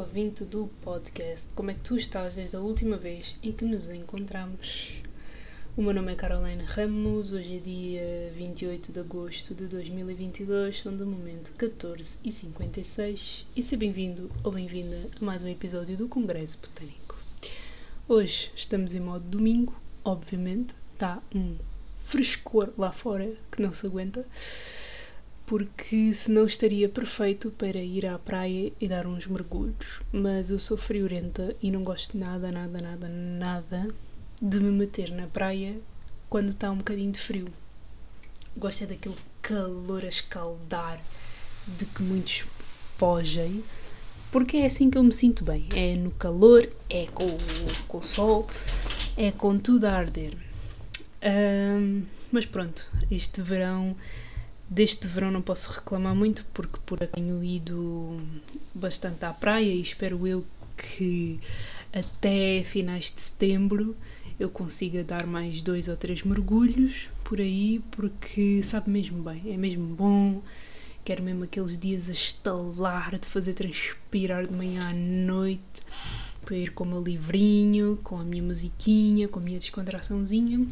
Ouvinte do podcast. Como é que tu estás desde a última vez em que nos encontramos? O meu nome é Caroline Ramos, hoje é dia 28 de agosto de 2022, são de momento 14 e 56 e seja bem-vindo ou bem-vinda a mais um episódio do Congresso Botânico. Hoje estamos em modo domingo, obviamente, está um frescor lá fora que não se aguenta porque senão estaria perfeito para ir à praia e dar uns mergulhos. Mas eu sou friorenta e não gosto nada, nada, nada, nada de me meter na praia quando está um bocadinho de frio. Gosto é daquele calor a escaldar de que muitos fogem, porque é assim que eu me sinto bem. É no calor, é com, com o sol, é com tudo a arder. Um, mas pronto, este verão Deste verão não posso reclamar muito porque por tenho ido bastante à praia e espero eu que até finais de setembro eu consiga dar mais dois ou três mergulhos por aí porque sabe mesmo bem, é mesmo bom. Quero mesmo aqueles dias a estalar de fazer transpirar de manhã à noite para ir com o meu livrinho, com a minha musiquinha, com a minha descontraçãozinha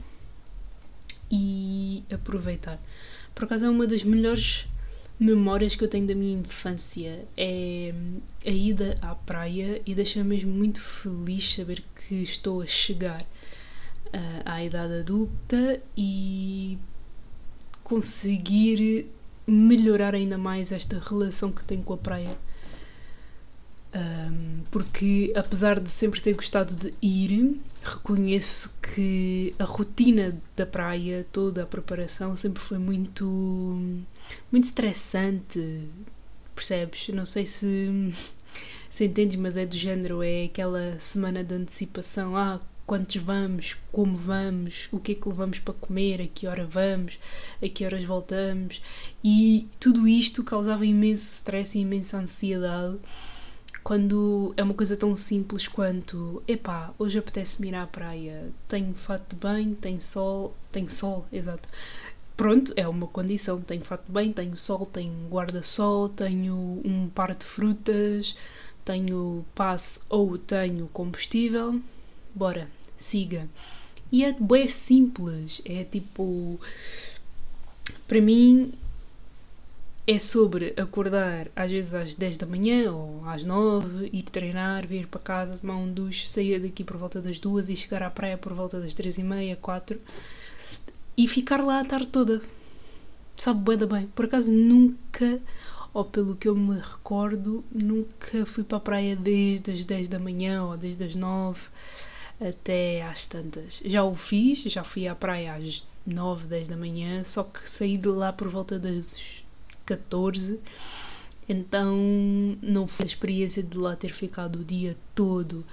e aproveitar. Por acaso é uma das melhores memórias que eu tenho da minha infância. É a ida à praia e deixa-me mesmo muito feliz saber que estou a chegar uh, à idade adulta e conseguir melhorar ainda mais esta relação que tenho com a praia. Um, porque apesar de sempre ter gostado de ir, reconheço que a rotina da praia, toda a preparação sempre foi muito muito estressante, percebes? Não sei se se entendes, mas é do género, é aquela semana de antecipação, ah, quantos vamos, como vamos, o que é que levamos para comer, a que hora vamos, a que horas voltamos, e tudo isto causava imenso stress e imensa ansiedade quando é uma coisa tão simples quanto epá, hoje apetece-me ir à praia, tenho fato de banho, tenho sol, tenho sol, exato. Pronto, é uma condição, tenho fato de banho, tenho sol, tenho guarda-sol, tenho um par de frutas, tenho passe ou tenho combustível, bora, siga. E é bem simples, é tipo, para mim é sobre acordar às vezes às 10 da manhã ou às 9, ir treinar, vir para casa, tomar um duche, sair daqui por volta das 2 e chegar à praia por volta das 3 e meia, 4 e ficar lá a tarde toda. Sabe bué bem. Por acaso nunca, ou pelo que eu me recordo, nunca fui para a praia desde as 10 da manhã ou desde as 9 até às tantas. Já o fiz, já fui à praia às 9, 10 da manhã, só que saí de lá por volta das 14. Então não foi a experiência de lá ter ficado o dia todo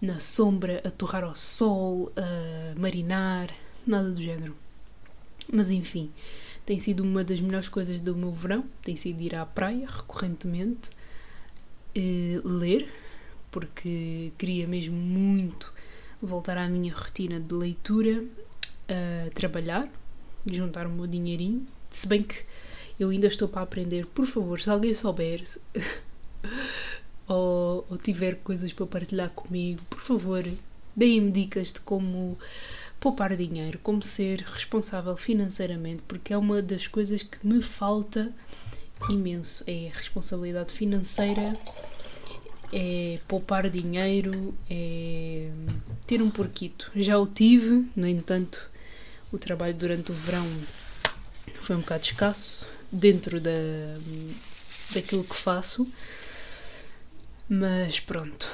na sombra, a torrar ao sol, a marinar, nada do género. Mas enfim, tem sido uma das melhores coisas do meu verão, tem sido ir à praia recorrentemente, eh, ler, porque queria mesmo muito voltar à minha rotina de leitura, a trabalhar, juntar o meu dinheirinho, se bem que eu ainda estou para aprender. Por favor, se alguém souber ou, ou tiver coisas para partilhar comigo, por favor, deem-me dicas de como poupar dinheiro, como ser responsável financeiramente, porque é uma das coisas que me falta imenso. É responsabilidade financeira, é poupar dinheiro, é ter um porquito. Já o tive, no entanto, o trabalho durante o verão foi um bocado escasso dentro da, daquilo que faço, mas pronto,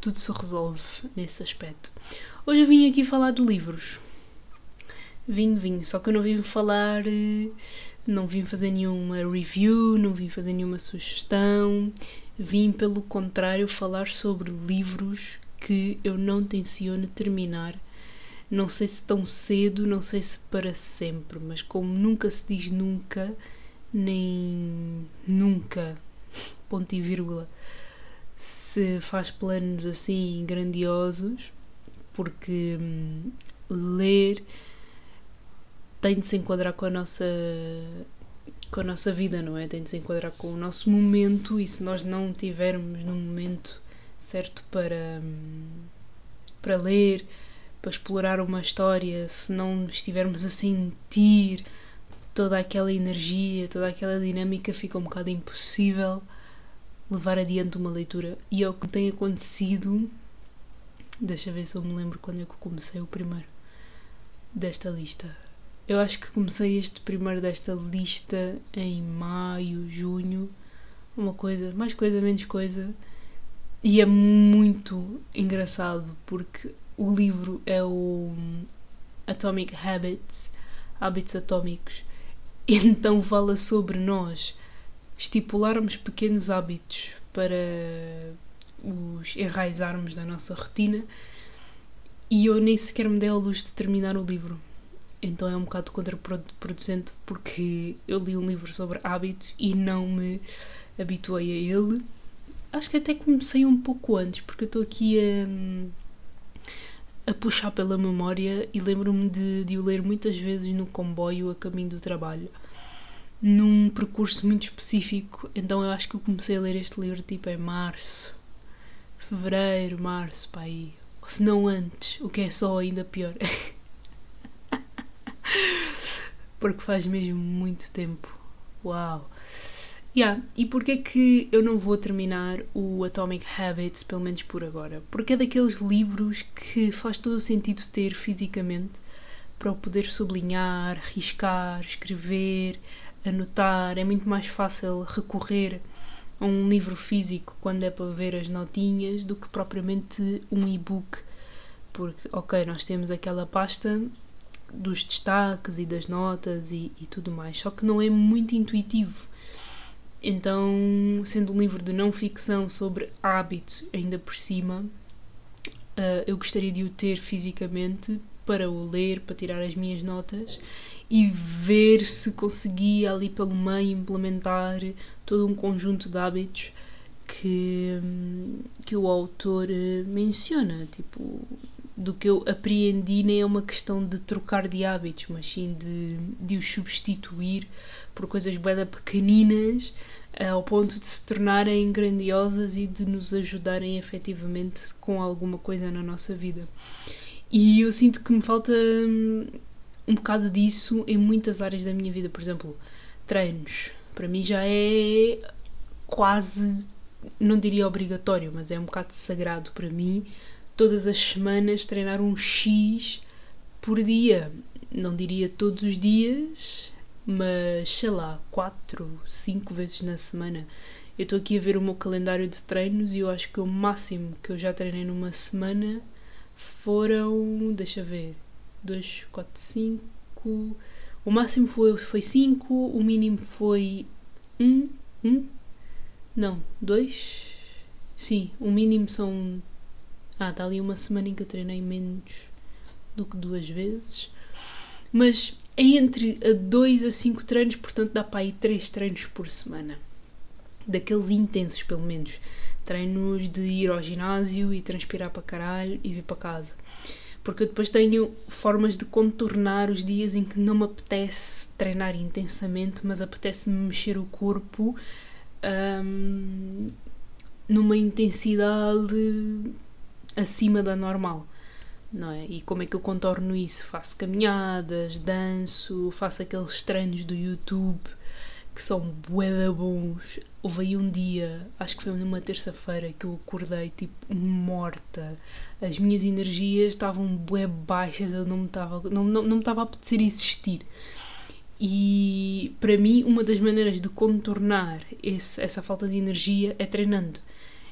tudo se resolve nesse aspecto. Hoje eu vim aqui falar de livros. Vim, vim, só que eu não vim falar, não vim fazer nenhuma review, não vim fazer nenhuma sugestão, vim pelo contrário falar sobre livros que eu não tenciono terminar não sei se tão cedo, não sei se para sempre, mas como nunca se diz nunca, nem nunca, ponto e vírgula, se faz planos assim grandiosos, porque hum, ler tem de se enquadrar com a nossa com a nossa vida, não é? Tem de se enquadrar com o nosso momento e se nós não tivermos no momento certo para, para ler, para explorar uma história, se não estivermos a sentir toda aquela energia, toda aquela dinâmica, fica um bocado impossível levar adiante uma leitura. E é o que tem acontecido. Deixa ver se eu me lembro quando é que comecei o primeiro desta lista. Eu acho que comecei este primeiro desta lista em maio, junho, uma coisa, mais coisa, menos coisa. E é muito engraçado porque o livro é o Atomic Habits, Hábitos Atómicos. Então fala sobre nós estipularmos pequenos hábitos para os enraizarmos na nossa rotina. E eu nem sequer me dei a luz de terminar o livro então é um bocado contraproducente porque eu li um livro sobre hábitos e não me habituei a ele. Acho que até comecei um pouco antes, porque eu estou aqui a, a puxar pela memória e lembro-me de, de o ler muitas vezes no comboio a caminho do trabalho, num percurso muito específico. Então eu acho que eu comecei a ler este livro tipo em março, fevereiro, março, pá, aí. Ou se não antes, o que é só ainda pior. porque faz mesmo muito tempo. Uau! Yeah. E porquê que eu não vou terminar o Atomic Habits, pelo menos por agora? Porque é daqueles livros que faz todo o sentido ter fisicamente para o poder sublinhar, riscar, escrever, anotar. É muito mais fácil recorrer a um livro físico quando é para ver as notinhas do que propriamente um e-book. Porque, ok, nós temos aquela pasta dos destaques e das notas e, e tudo mais, só que não é muito intuitivo. Então, sendo um livro de não ficção sobre hábitos, ainda por cima, uh, eu gostaria de o ter fisicamente para o ler, para tirar as minhas notas e ver se conseguia ali pelo meio implementar todo um conjunto de hábitos que, que o autor eh, menciona, tipo do que eu apreendi nem é uma questão de trocar de hábitos, mas sim de, de os substituir por coisas bem pequeninas eh, ao ponto de se tornarem grandiosas e de nos ajudarem efetivamente com alguma coisa na nossa vida. E eu sinto que me falta hum, um bocado disso em muitas áreas da minha vida, por exemplo, treinos. Para mim já é quase, não diria obrigatório, mas é um bocado sagrado para mim todas as semanas treinar um X por dia. Não diria todos os dias, mas sei lá, 4, 5 vezes na semana. Eu estou aqui a ver o meu calendário de treinos e eu acho que o máximo que eu já treinei numa semana foram. Deixa ver. 2, 4, 5. O máximo foi 5, o mínimo foi 1. Um, 1? Um? Não, 2? Sim, o mínimo são ah, está ali uma semana em que eu treinei menos do que duas vezes. Mas é entre dois a cinco treinos, portanto dá para ir três treinos por semana. Daqueles intensos, pelo menos. Treinos de ir ao ginásio e transpirar para caralho e vir para casa. Porque eu depois tenho formas de contornar os dias em que não me apetece treinar intensamente, mas apetece-me mexer o corpo hum, numa intensidade acima da normal. Não é? E como é que eu contorno isso? Faço caminhadas, danço, faço aqueles treinos do YouTube que são bué bons. Houve aí um dia, acho que foi numa terça-feira, que eu acordei tipo morta. As minhas energias estavam bué baixas, eu não me estava não, não, não me a apetecer existir. E para mim, uma das maneiras de contornar esse, essa falta de energia é treinando.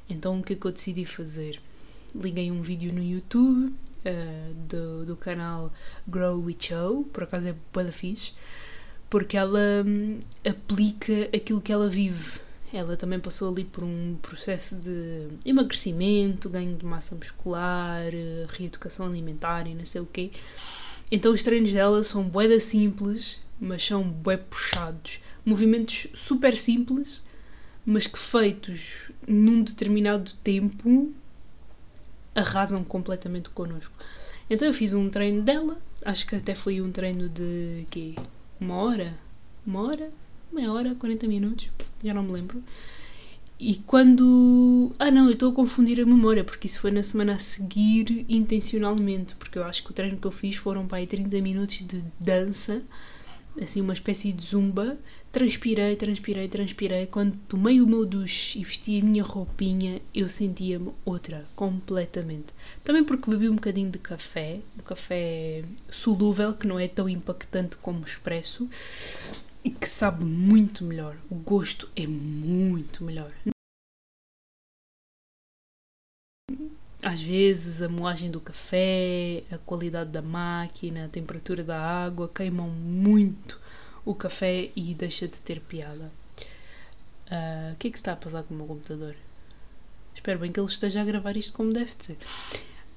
Então, o que é que eu decidi fazer? Liguei um vídeo no YouTube uh, do, do canal Grow With Show, por acaso é boa fixe, porque ela um, aplica aquilo que ela vive. Ela também passou ali por um processo de emagrecimento, ganho de massa muscular, uh, reeducação alimentar e não sei o quê. Então os treinos dela são bué simples, mas são bué puxados. Movimentos super simples, mas que feitos num determinado tempo arrasam completamente connosco. Então eu fiz um treino dela, acho que até foi um treino de quê? Uma hora? Uma hora? meia hora, 40 minutos, já não me lembro. E quando. Ah, não, eu estou a confundir a memória, porque isso foi na semana a seguir intencionalmente, porque eu acho que o treino que eu fiz foram para aí 30 minutos de dança, assim, uma espécie de zumba. Transpirei, transpirei, transpirei. Quando tomei o meu duche e vesti a minha roupinha, eu sentia-me outra, completamente. Também porque bebi um bocadinho de café, um café solúvel, que não é tão impactante como o expresso e que sabe muito melhor. O gosto é muito melhor. Às vezes a moagem do café, a qualidade da máquina, a temperatura da água queimam muito o café e deixa de ter piada. Uh, o que é que está a passar com o meu computador? Espero bem que ele esteja a gravar isto como deve ser.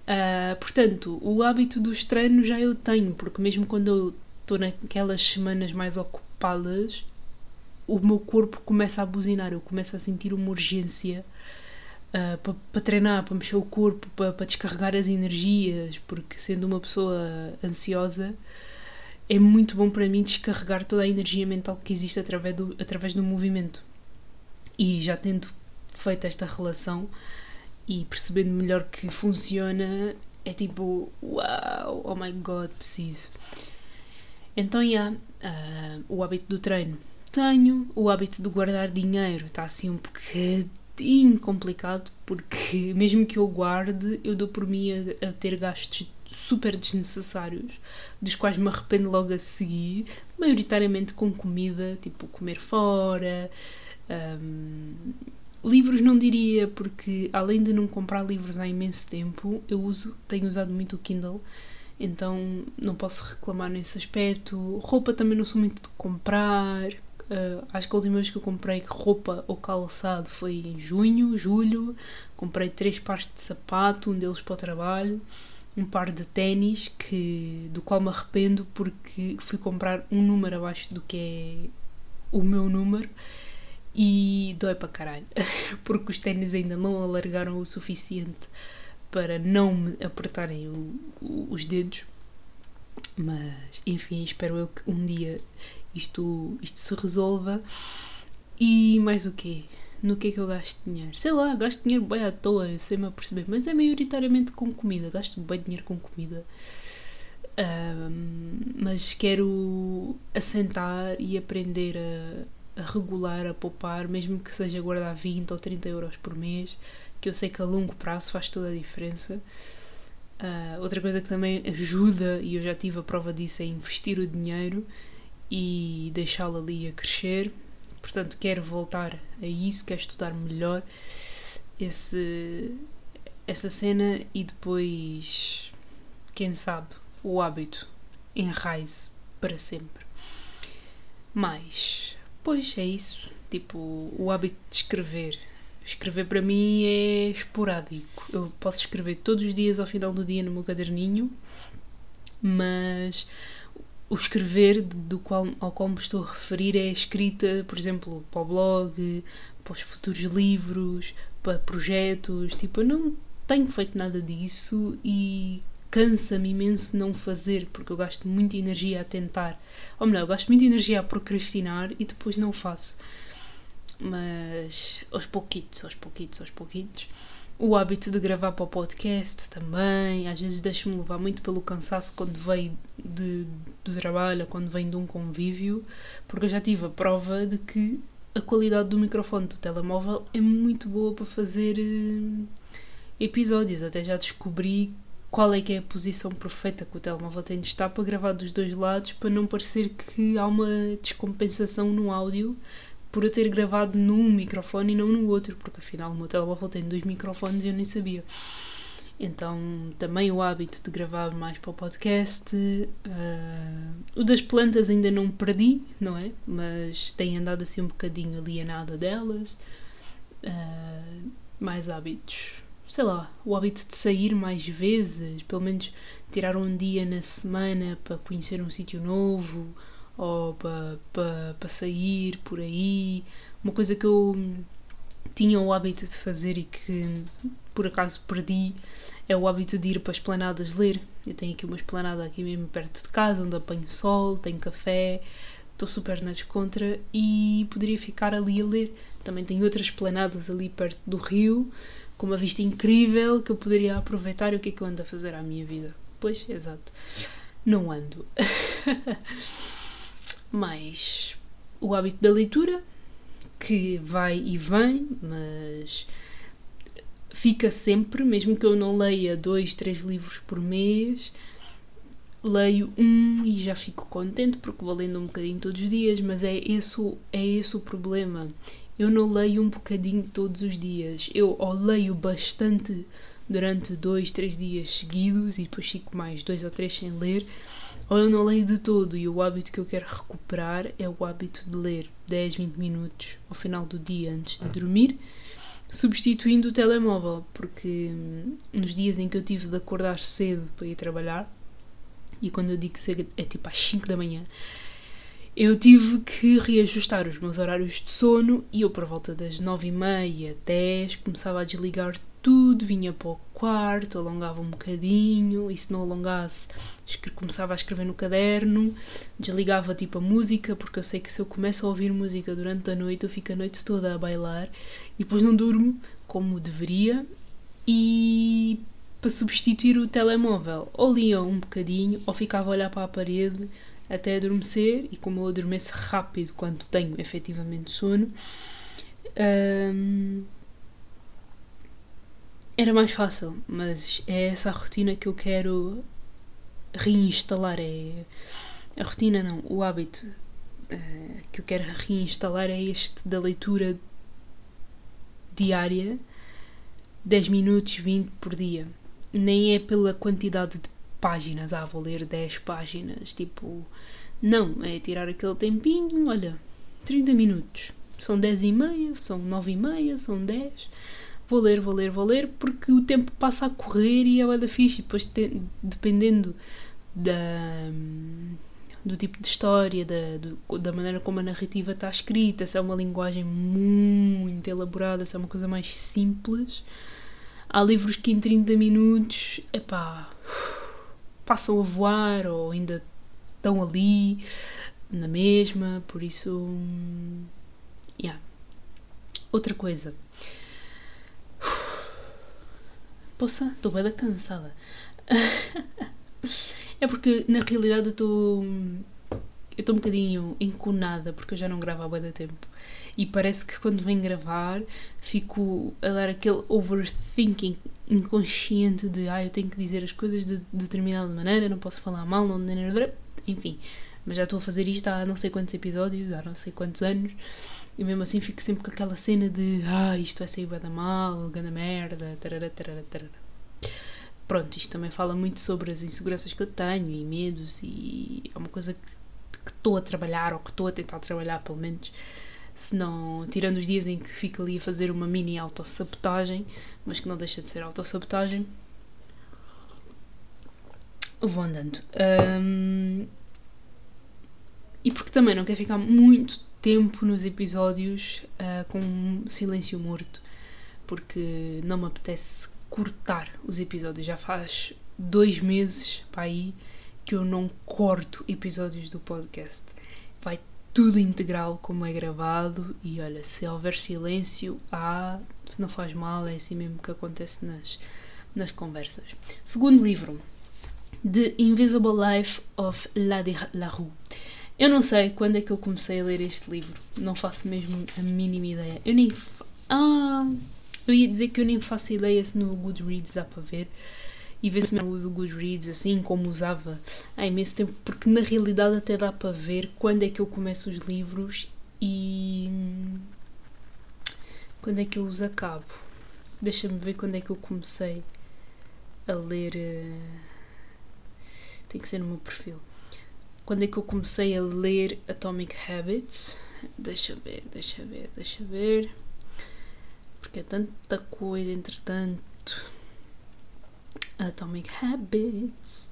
Uh, portanto, o hábito dos treinos já eu tenho, porque mesmo quando eu estou naquelas semanas mais ocupadas, o meu corpo começa a buzinar, eu começo a sentir uma urgência uh, para pa treinar, para mexer o corpo, para pa descarregar as energias, porque sendo uma pessoa ansiosa é muito bom para mim descarregar toda a energia mental que existe através do, através do movimento. E já tendo feito esta relação e percebendo melhor que funciona, é tipo, uau, wow, oh my god, preciso. Então, já, yeah, uh, o hábito do treino. Tenho o hábito de guardar dinheiro, está assim um bocadinho complicado, porque mesmo que eu guarde, eu dou por mim a, a ter gastos super desnecessários, dos quais me arrependo logo a seguir, maioritariamente com comida, tipo comer fora. Um, livros não diria, porque além de não comprar livros há imenso tempo, eu uso, tenho usado muito o Kindle então não posso reclamar nesse aspecto. Roupa também não sou muito de comprar. Uh, acho que a última vez que eu comprei roupa ou calçado foi em junho, julho. Comprei três pares de sapato, um deles para o trabalho, um par de ténis, que, do qual me arrependo porque fui comprar um número abaixo do que é o meu número e dói para caralho, porque os ténis ainda não alargaram o suficiente para não me apertarem o, o, os dedos. Mas, enfim, espero eu que um dia isto, isto se resolva. E mais o quê? No que é que eu gasto dinheiro? Sei lá, gasto dinheiro bem à toa, sei-me a perceber, mas é maioritariamente com comida. Gasto bem dinheiro com comida. Um, mas quero assentar e aprender a, a regular, a poupar, mesmo que seja guardar 20 ou 30 euros por mês que eu sei que a longo prazo faz toda a diferença. Uh, outra coisa que também ajuda, e eu já tive a prova disso, é investir o dinheiro e deixá-lo ali a crescer. Portanto, quero voltar a isso, quero estudar melhor esse, essa cena e depois, quem sabe, o hábito enraize para sempre. Mas, pois é isso. Tipo, o hábito de escrever Escrever para mim é esporádico. Eu posso escrever todos os dias ao final do dia no meu caderninho, mas o escrever do qual, ao qual me estou a referir é a escrita, por exemplo, para o blog, para os futuros livros, para projetos. Tipo, eu não tenho feito nada disso e cansa-me imenso não fazer, porque eu gasto muita energia a tentar. Ou melhor, eu gasto muita energia a procrastinar e depois não faço mas aos pouquitos, aos pouquitos, aos pouquitos. O hábito de gravar para o podcast também, às vezes deixo-me levar muito pelo cansaço quando venho de, do trabalho, quando venho de um convívio, porque eu já tive a prova de que a qualidade do microfone do telemóvel é muito boa para fazer uh, episódios. Até já descobri qual é que é a posição perfeita que o telemóvel tem de estar para gravar dos dois lados, para não parecer que há uma descompensação no áudio por eu ter gravado num microfone e não no outro, porque afinal o meu telemóvel tem dois microfones e eu nem sabia. Então, também o hábito de gravar mais para o podcast. Uh, o das plantas ainda não perdi, não é? Mas tenho andado assim um bocadinho alienada delas. Uh, mais hábitos. Sei lá, o hábito de sair mais vezes, pelo menos tirar um dia na semana para conhecer um sítio novo ou para pa, pa sair por aí. Uma coisa que eu tinha o hábito de fazer e que por acaso perdi é o hábito de ir para as esplanadas ler. Eu tenho aqui uma esplanada aqui mesmo perto de casa onde apanho sol, tenho café, estou super na descontra e poderia ficar ali a ler. Também tenho outras planadas ali perto do rio, com uma vista incrível que eu poderia aproveitar. E o que é que eu ando a fazer à minha vida? Pois, exato. Não ando. Mas o hábito da leitura, que vai e vem, mas fica sempre, mesmo que eu não leia dois, três livros por mês, leio um e já fico contente porque vou lendo um bocadinho todos os dias, mas é esse, é esse o problema. Eu não leio um bocadinho todos os dias. Eu ou leio bastante durante dois, três dias seguidos e depois fico mais dois ou três sem ler, ou eu não leio de todo e o hábito que eu quero recuperar é o hábito de ler 10, 20 minutos ao final do dia antes de dormir, substituindo o telemóvel, porque hum, nos dias em que eu tive de acordar cedo para ir trabalhar, e quando eu digo cedo é tipo às 5 da manhã, eu tive que reajustar os meus horários de sono e eu por volta das 9 e meia, 10, começava a desligar tudo, vinha para o quarto, alongava um bocadinho e se não alongasse começava a escrever no caderno, desligava tipo a música, porque eu sei que se eu começo a ouvir música durante a noite eu fico a noite toda a bailar e depois não durmo como deveria e para substituir o telemóvel ou lia um bocadinho ou ficava a olhar para a parede até adormecer e como eu adormeço rápido quando tenho efetivamente sono hum, era mais fácil, mas é essa a rotina que eu quero reinstalar. É a rotina, não, o hábito uh, que eu quero reinstalar é este da leitura diária, 10 minutos, 20 por dia. Nem é pela quantidade de páginas, ah, vou ler 10 páginas, tipo, não, é tirar aquele tempinho, olha, 30 minutos, são 10 e meia, são 9 e meia, são 10 vou ler, vou ler, vou ler, porque o tempo passa a correr e é da fixe. E depois, te, dependendo da, do tipo de história, da, do, da maneira como a narrativa está escrita, se é uma linguagem muito elaborada, se é uma coisa mais simples. Há livros que em 30 minutos, epá, passam a voar ou ainda estão ali na mesma, por isso. Hum, yeah. Outra coisa Poxa, estou bem cansada. é porque na realidade eu estou. Eu estou um bocadinho enconada porque eu já não gravo há bem tempo. E parece que quando venho gravar fico a dar aquele overthinking inconsciente de ah, eu tenho que dizer as coisas de, de determinada maneira, não posso falar mal, não. Enfim, mas já estou a fazer isto há não sei quantos episódios, há não sei quantos anos. E mesmo assim fico sempre com aquela cena de ah, isto vai sair da mal, ganda merda, tarara, tarara, tarara. Pronto, isto também fala muito sobre as inseguranças que eu tenho e medos e é uma coisa que estou a trabalhar ou que estou a tentar trabalhar pelo menos se não, tirando os dias em que fico ali a fazer uma mini autossabotagem, mas que não deixa de ser autossabotagem, vou andando. Um, e porque também não quero ficar muito tempo nos episódios uh, com silêncio morto, porque não me apetece cortar os episódios. Já faz dois meses para aí que eu não corto episódios do podcast. Vai tudo integral como é gravado e olha, se houver silêncio, ah, não faz mal, é assim mesmo que acontece nas, nas conversas. Segundo livro, The Invisible Life of Lady Larue. Eu não sei quando é que eu comecei a ler este livro. Não faço mesmo a mínima ideia. Eu nem. Ah! Eu ia dizer que eu nem faço ideia se no Goodreads dá para ver. E ver se eu uso o Goodreads assim como usava há imenso tempo. Porque na realidade até dá para ver quando é que eu começo os livros e. Quando é que eu os acabo. Deixa-me ver quando é que eu comecei a ler. Eh, tem que ser no meu perfil quando é que eu comecei a ler Atomic Habits. Deixa ver, deixa ver, deixa ver. Porque é tanta coisa, entretanto. Atomic Habits.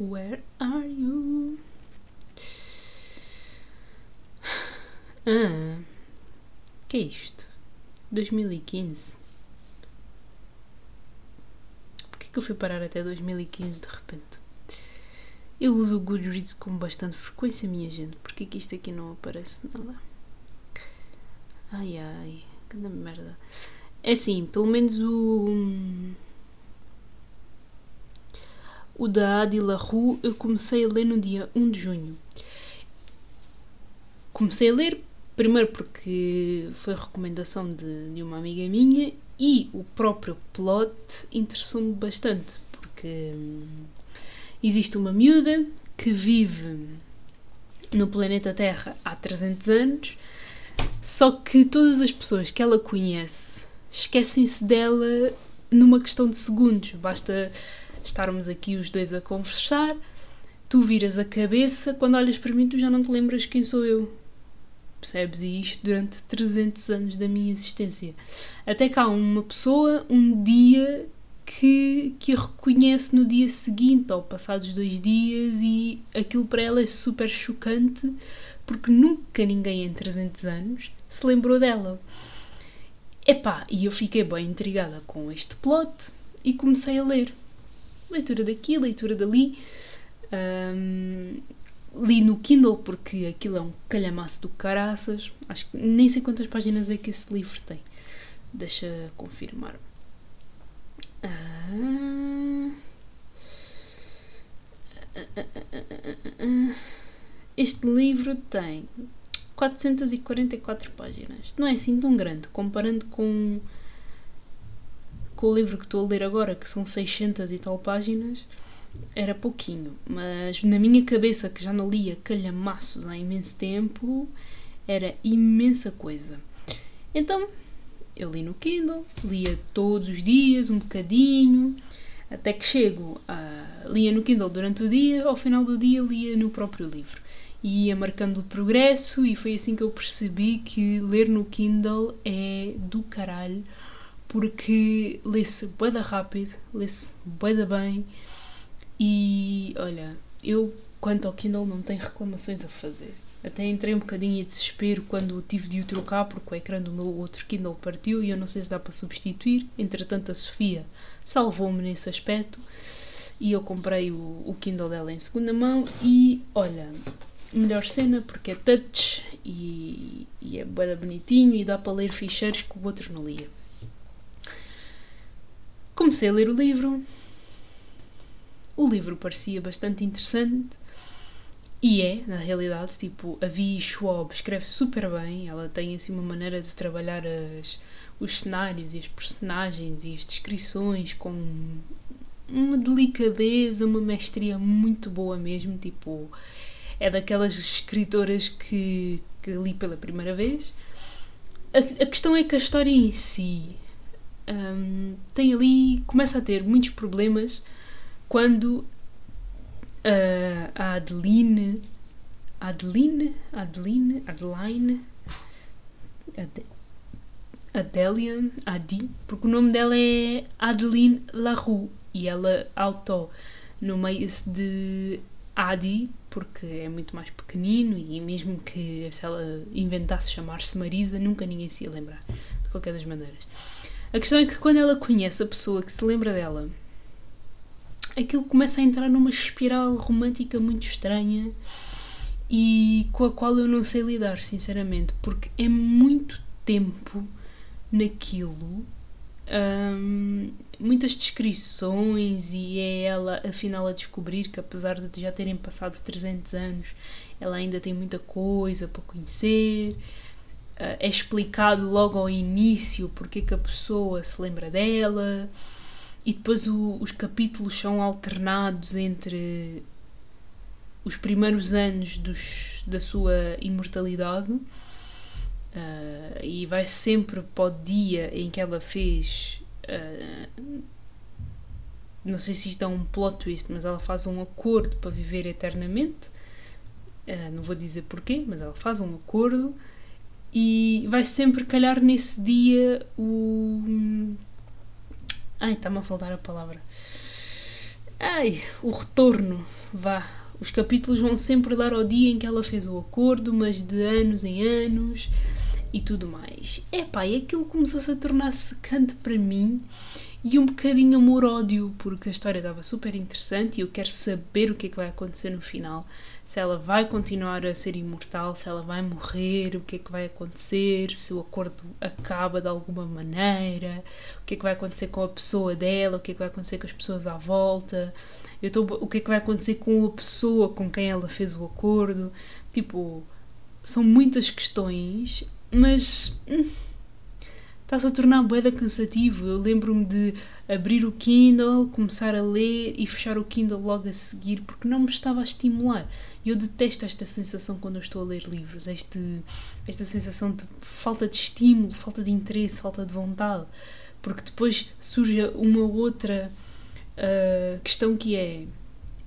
Where are you? Ah, que é isto? 2015. Porquê que eu fui parar até 2015 de repente? Eu uso o Goodreads com bastante frequência, minha gente. Porque que isto aqui não aparece nada? Ai ai, que merda. É assim, pelo menos o. O da Adi Rue eu comecei a ler no dia 1 de junho. Comecei a ler primeiro porque foi recomendação de, de uma amiga minha e o próprio plot interessou-me bastante porque hum, existe uma miúda que vive no planeta Terra há 300 anos, só que todas as pessoas que ela conhece esquecem-se dela numa questão de segundos. Basta estarmos aqui os dois a conversar, tu viras a cabeça, quando olhas para mim tu já não te lembras quem sou eu. Percebes? E isto durante 300 anos da minha existência. Até há uma pessoa, um dia, que, que a reconhece no dia seguinte, ou passados dois dias, e aquilo para ela é super chocante, porque nunca ninguém em 300 anos se lembrou dela. Epá, e eu fiquei bem intrigada com este plot e comecei a ler leitura daqui, leitura dali. Um, li no Kindle porque aquilo é um calhamaço do caraças. Acho que nem sei quantas páginas é que esse livro tem. Deixa confirmar. Ah, este livro tem 444 páginas. Não é assim tão grande comparando com com o livro que estou a ler agora, que são 600 e tal páginas, era pouquinho. Mas na minha cabeça, que já não lia calhamaços há imenso tempo, era imensa coisa. Então, eu li no Kindle, lia todos os dias, um bocadinho, até que chego a. lia no Kindle durante o dia, ao final do dia lia no próprio livro. E ia marcando o progresso, e foi assim que eu percebi que ler no Kindle é do caralho porque lê-se boeda rápido, lê-se boeda bem e olha, eu quanto ao Kindle não tenho reclamações a fazer. Até entrei um bocadinho em desespero quando tive de o trocar porque o ecrã do meu outro Kindle partiu e eu não sei se dá para substituir. Entretanto, a Sofia salvou-me nesse aspecto e eu comprei o, o Kindle dela em segunda mão e olha, melhor cena porque é touch e, e é boeda bonitinho e dá para ler ficheiros que o outro não lia. Comecei a ler o livro. O livro parecia bastante interessante. E é, na realidade, tipo, a Vi Schwab escreve super bem, ela tem assim uma maneira de trabalhar as, os cenários e as personagens e as descrições com uma delicadeza, uma mestria muito boa mesmo, tipo, é daquelas escritoras que, que li pela primeira vez. A, a questão é que a história em si um, tem ali, começa a ter muitos problemas quando uh, a Adeline, Adeline, Adeline, Adeline, Ade, Adelia, Adi, porque o nome dela é Adeline Larue e ela auto nomeia-se de Adi porque é muito mais pequenino e mesmo que se ela inventasse chamar-se Marisa, nunca ninguém se ia lembrar, de qualquer das maneiras. A questão é que quando ela conhece a pessoa que se lembra dela, aquilo começa a entrar numa espiral romântica muito estranha e com a qual eu não sei lidar, sinceramente, porque é muito tempo naquilo, hum, muitas descrições e é ela afinal a descobrir que apesar de já terem passado 300 anos, ela ainda tem muita coisa para conhecer uh, é explicado logo ao início porque é que a pessoa se lembra dela e depois o, os capítulos são alternados entre os primeiros anos dos, da sua imortalidade uh, e vai sempre para o dia em que ela fez uh, não sei se isto é um plot twist, mas ela faz um acordo para viver eternamente. Uh, não vou dizer porquê, mas ela faz um acordo e vai sempre calhar nesse dia o. Ai, está-me a faltar a palavra. Ai, o retorno. Vá. Os capítulos vão sempre dar ao dia em que ela fez o acordo, mas de anos em anos e tudo mais. Epá, e aquilo começou-se a tornar secante para mim e um bocadinho amor-ódio, porque a história estava super interessante e eu quero saber o que é que vai acontecer no final. Se ela vai continuar a ser imortal, se ela vai morrer, o que é que vai acontecer, se o acordo acaba de alguma maneira, o que é que vai acontecer com a pessoa dela, o que é que vai acontecer com as pessoas à volta, eu tô, o que é que vai acontecer com a pessoa com quem ela fez o acordo. Tipo, são muitas questões, mas. Hum, está-se a tornar boeda cansativo. Eu lembro-me de abrir o Kindle, começar a ler e fechar o Kindle logo a seguir porque não me estava a estimular. Eu detesto esta sensação quando eu estou a ler livros, este, esta sensação de falta de estímulo, falta de interesse, falta de vontade, porque depois surge uma outra uh, questão que é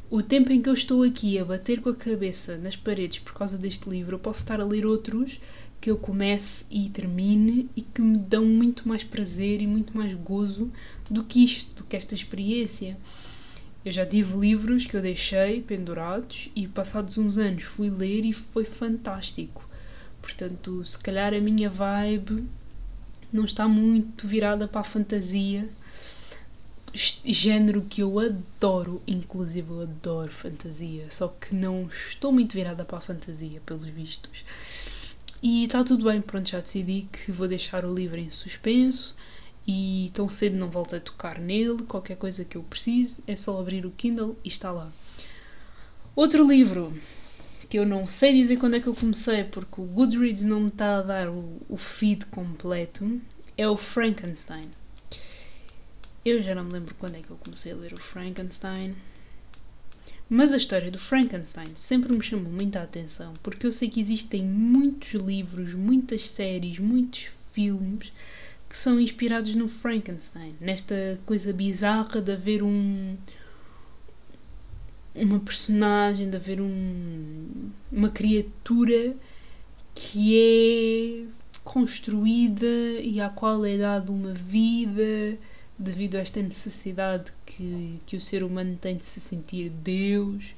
o tempo em que eu estou aqui a bater com a cabeça nas paredes por causa deste livro, eu posso estar a ler outros que eu comece e termine e que me dão muito mais prazer e muito mais gozo do que isto, do que esta experiência. Eu já tive livros que eu deixei pendurados e passados uns anos fui ler e foi fantástico. Portanto, se calhar a minha vibe não está muito virada para a fantasia, género que eu adoro, inclusive eu adoro fantasia, só que não estou muito virada para a fantasia, pelos vistos. E está tudo bem, pronto, já decidi que vou deixar o livro em suspenso e tão cedo não volto a tocar nele. Qualquer coisa que eu precise é só abrir o Kindle e está lá. Outro livro que eu não sei dizer quando é que eu comecei porque o Goodreads não me está a dar o, o feed completo é o Frankenstein. Eu já não me lembro quando é que eu comecei a ler o Frankenstein. Mas a história do Frankenstein sempre me chamou muita atenção, porque eu sei que existem muitos livros, muitas séries, muitos filmes que são inspirados no Frankenstein, nesta coisa bizarra de haver um uma personagem, de haver um, uma criatura que é construída e à qual é dada uma vida devido a esta necessidade que, que o ser humano tem de se sentir Deus.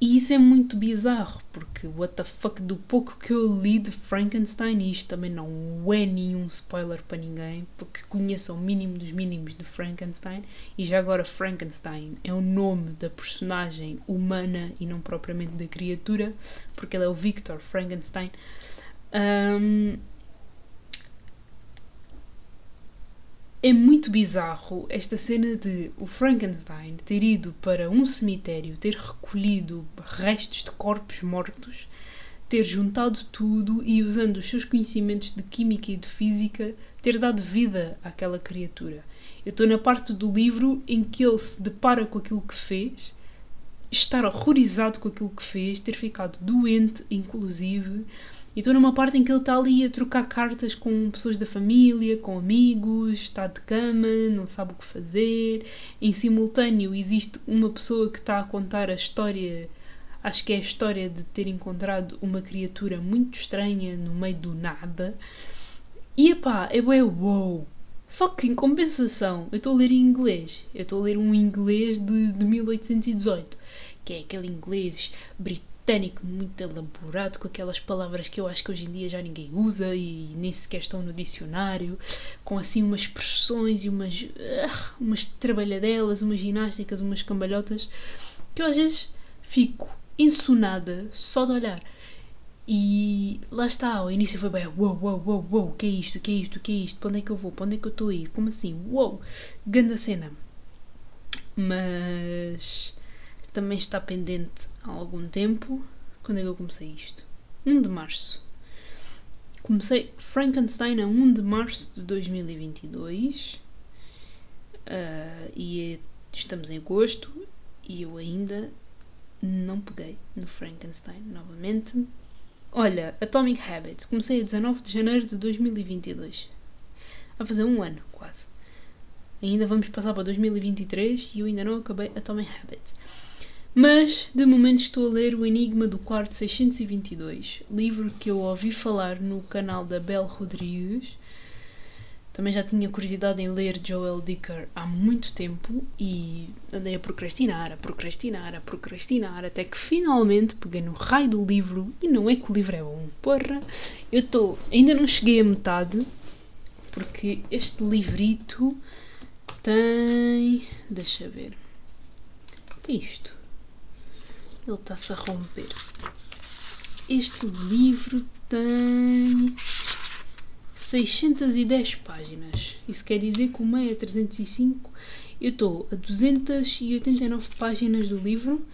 E isso é muito bizarro, porque what the fuck, do pouco que eu li de Frankenstein, e isto também não é nenhum spoiler para ninguém, porque conheçam o mínimo dos mínimos de Frankenstein, e já agora Frankenstein é o nome da personagem humana e não propriamente da criatura, porque ele é o Victor Frankenstein. Um, É muito bizarro esta cena de o Frankenstein ter ido para um cemitério, ter recolhido restos de corpos mortos, ter juntado tudo e, usando os seus conhecimentos de química e de física, ter dado vida àquela criatura. Eu estou na parte do livro em que ele se depara com aquilo que fez, estar horrorizado com aquilo que fez, ter ficado doente, inclusive, e estou numa parte em que ele está ali a trocar cartas com pessoas da família, com amigos, está de cama, não sabe o que fazer. Em simultâneo, existe uma pessoa que está a contar a história, acho que é a história de ter encontrado uma criatura muito estranha no meio do nada. E epá, é bué wow! Só que em compensação, eu estou a ler em inglês. Eu estou a ler um inglês de, de 1818, que é aquele inglês britânico britânico muito elaborado, com aquelas palavras que eu acho que hoje em dia já ninguém usa e nem sequer estão no dicionário, com assim umas expressões e umas, uh, umas trabalhadelas, umas ginásticas, umas cambalhotas, que eu às vezes fico insonada só de olhar. E lá está, ao início foi bem, uou, uou, uou, uou, o que é isto, o que é isto, o que é isto, para onde é que eu vou, para onde é que eu estou a ir, como assim, uou, grande cena. Mas também está pendente há algum tempo. Quando é que eu comecei isto? 1 de março. Comecei Frankenstein a 1 de março de 2022 uh, e é, estamos em agosto e eu ainda não peguei no Frankenstein novamente. Olha, Atomic Habits. Comecei a 19 de janeiro de 2022. A fazer um ano, quase. Ainda vamos passar para 2023 e eu ainda não acabei Atomic Habits. Mas, de momento, estou a ler O Enigma do Quarto 622, livro que eu ouvi falar no canal da Bel Rodrigues. Também já tinha curiosidade em ler Joel Dicker há muito tempo e andei a procrastinar, a procrastinar, a procrastinar, até que finalmente peguei no raio do livro e não é que o livro é bom, porra! Eu estou, ainda não cheguei a metade, porque este livrito tem. Deixa ver. O que é isto? Ele está-se a romper. Este livro tem 610 páginas. Isso quer dizer que o meio é 305. Eu estou a 289 páginas do livro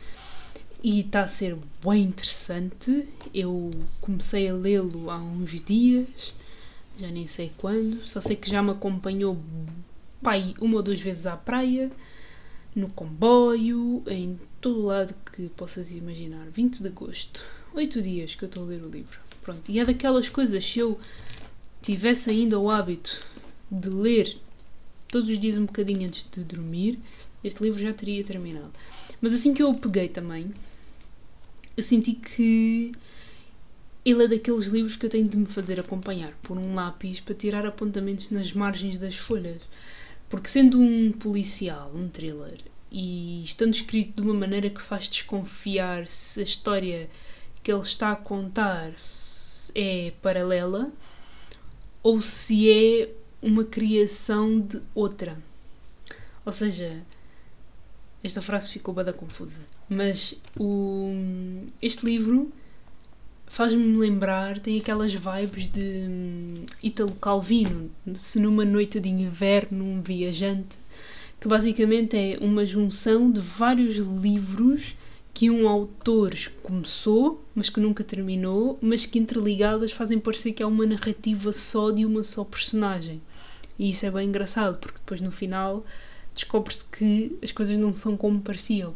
e está a ser bem interessante. Eu comecei a lê-lo há uns dias, já nem sei quando, só sei que já me acompanhou pai uma ou duas vezes à praia, no comboio, em todo lado que possas imaginar. 20 de agosto, 8 dias que eu estou a ler o livro. Pronto, e é daquelas coisas, se eu tivesse ainda o hábito de ler todos os dias um bocadinho antes de dormir, este livro já teria terminado. Mas assim que eu o peguei também, eu senti que ele é daqueles livros que eu tenho de me fazer acompanhar por um lápis para tirar apontamentos nas margens das folhas. Porque sendo um policial, um thriller, e estando escrito de uma maneira que faz desconfiar se a história que ele está a contar é paralela ou se é uma criação de outra. Ou seja, esta frase ficou bada confusa, mas o, este livro faz-me lembrar, tem aquelas vibes de hum, Italo Calvino, se numa noite de inverno um viajante, que basicamente é uma junção de vários livros que um autor começou, mas que nunca terminou, mas que interligadas fazem parecer que é uma narrativa só de uma só personagem. E isso é bem engraçado, porque depois no final descobre-se que as coisas não são como pareciam.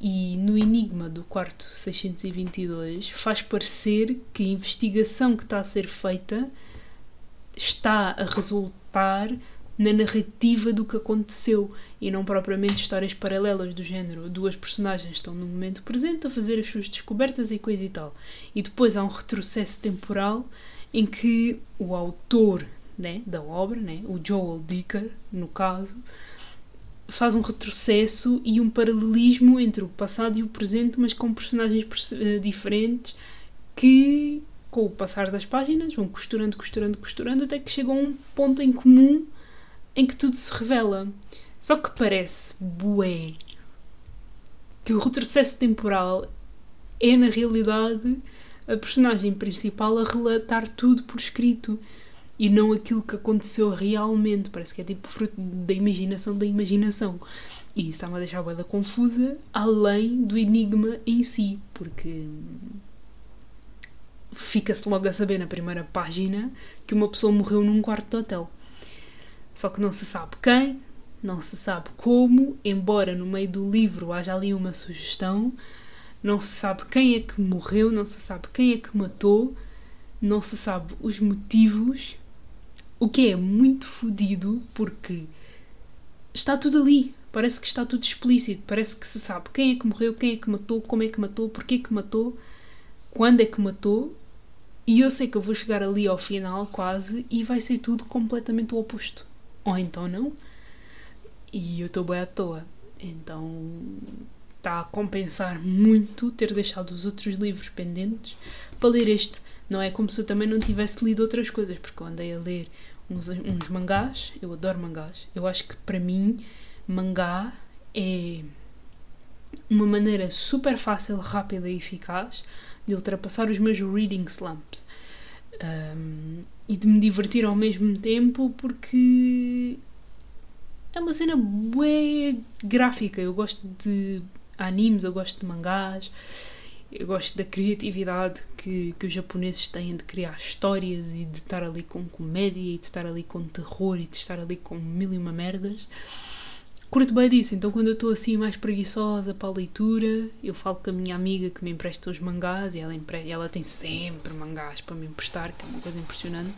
E no enigma do quarto 622 faz parecer que a investigação que está a ser feita está a resultar na narrativa do que aconteceu e não propriamente histórias paralelas do género. Duas personagens estão no momento presente a fazer as suas descobertas e coisa e tal. E depois há um retrocesso temporal em que o autor né, da obra, né, o Joel Dicker, no caso, faz um retrocesso e um paralelismo entre o passado e o presente, mas com personagens eh, diferentes que, com o passar das páginas, vão costurando, costurando, costurando, até que chegam a um ponto em comum em que tudo se revela. Só que parece, bué, que o retrocesso temporal é na realidade a personagem principal a relatar tudo por escrito e não aquilo que aconteceu realmente. Parece que é tipo fruto da imaginação da imaginação. E isso está-me a deixar a boeda confusa, além do enigma em si, porque fica-se logo a saber na primeira página que uma pessoa morreu num quarto de hotel. Só que não se sabe quem, não se sabe como, embora no meio do livro haja ali uma sugestão, não se sabe quem é que morreu, não se sabe quem é que matou, não se sabe os motivos, o que é muito fodido porque está tudo ali. Parece que está tudo explícito, parece que se sabe quem é que morreu, quem é que matou, como é que matou, porquê que matou, quando é que matou, e eu sei que eu vou chegar ali ao final quase e vai ser tudo completamente o oposto ou então não. E eu estou bem à toa. Então está a compensar muito ter deixado os outros livros pendentes para ler este. Não é como se eu também não tivesse lido outras coisas, porque eu andei a ler uns, uns mangás, eu adoro mangás. Eu acho que para mim, mangá é uma maneira super fácil, rápida e eficaz de ultrapassar os meus reading slumps. Um, e de me divertir ao mesmo tempo porque é uma cena bué gráfica. Eu gosto de animes, eu gosto de mangás, eu gosto da criatividade que, que os japoneses têm de criar histórias e de estar ali com comédia e de estar ali com terror e de estar ali com mil e uma merdas curto bem disso, então quando eu estou assim mais preguiçosa para a leitura, eu falo com a minha amiga que me empresta os mangás e ela, empre... ela tem sempre mangás para me emprestar, que é uma coisa impressionante.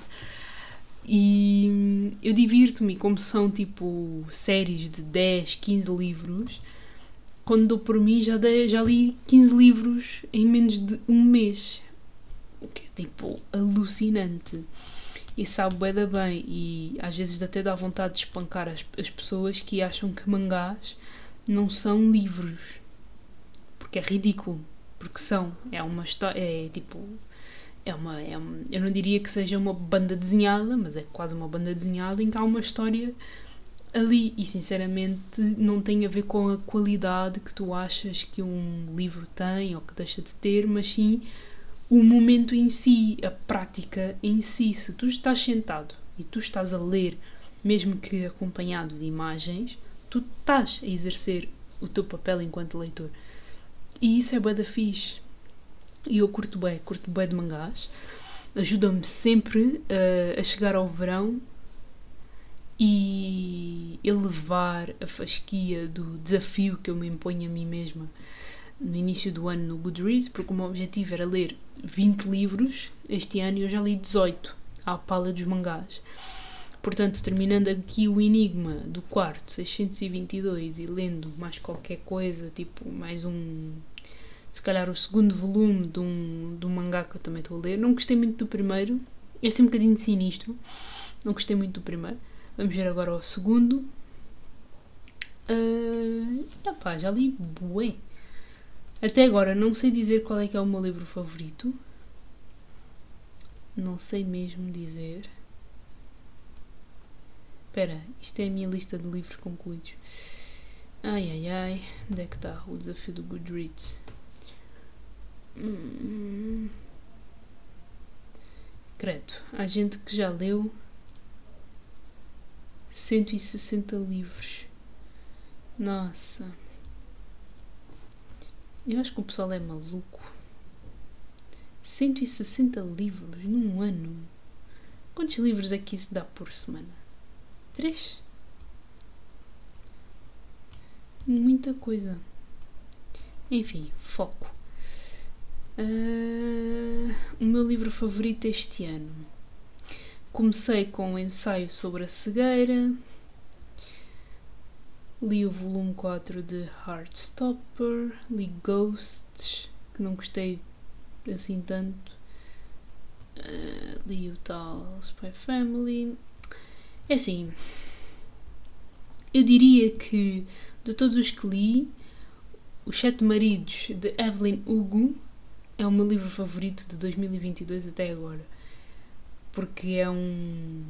E eu divirto-me, como são tipo séries de 10, 15 livros, quando dou por mim já, dei, já li 15 livros em menos de um mês. O que é tipo alucinante. E sabe bem da bem. E às vezes até dá vontade de espancar as, as pessoas que acham que mangás não são livros. Porque é ridículo. Porque são. É uma história é tipo é uma, é uma eu não diria que seja uma banda desenhada mas é quase uma banda desenhada em que há uma história ali e sinceramente não tem a ver com a qualidade que tu achas que um livro tem ou que deixa de ter, mas sim o momento em si, a prática em si. Se tu estás sentado e tu estás a ler, mesmo que acompanhado de imagens, tu estás a exercer o teu papel enquanto leitor. E isso é bué da fixe. E eu curto bem, curto de mangás. Ajuda-me sempre uh, a chegar ao verão e elevar a fasquia do desafio que eu me imponho a mim mesma no início do ano no Goodreads, porque o meu objetivo era ler 20 livros este ano e eu já li 18 à pala dos mangás. Portanto, terminando aqui o Enigma do quarto 622 e lendo mais qualquer coisa, tipo mais um se calhar o segundo volume de um, de um mangá que eu também estou a ler. Não gostei muito do primeiro, é assim um bocadinho sinistro. Não gostei muito do primeiro. Vamos ver agora o segundo. Uh, opá, já li bué. Até agora não sei dizer qual é que é o meu livro favorito. Não sei mesmo dizer. Espera, isto é a minha lista de livros concluídos. Ai ai ai, onde é que está o desafio do Goodreads? Hum. Credo, há gente que já leu 160 livros. Nossa. Eu acho que o pessoal é maluco. 160 livros num ano. Quantos livros é que isso dá por semana? Três? Muita coisa. Enfim, foco. Uh, o meu livro favorito este ano. Comecei com um ensaio sobre a cegueira. Li o volume 4 de Heartstopper. Li Ghosts, que não gostei assim tanto. Uh, li o tal Spy Family. É assim. Eu diria que de todos os que li, Os Sete Maridos de Evelyn Hugo é o meu livro favorito de 2022 até agora. Porque é um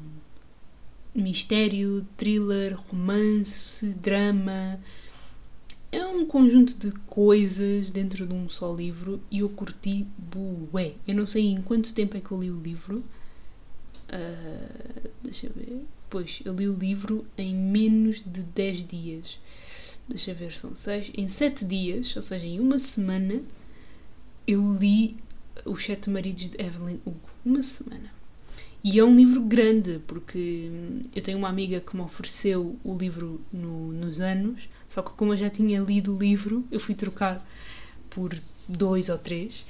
mistério, thriller, romance, drama. É um conjunto de coisas dentro de um só livro e eu curti bué. Eu não sei em quanto tempo é que eu li o livro. Uh, deixa eu ver. Pois, eu li o livro em menos de 10 dias. Deixa eu ver, são 6. Em 7 dias, ou seja, em uma semana, eu li Os Sete Maridos de Evelyn Hugo. Uma semana. E é um livro grande, porque eu tenho uma amiga que me ofereceu o livro no, nos anos, só que como eu já tinha lido o livro, eu fui trocar por dois ou três.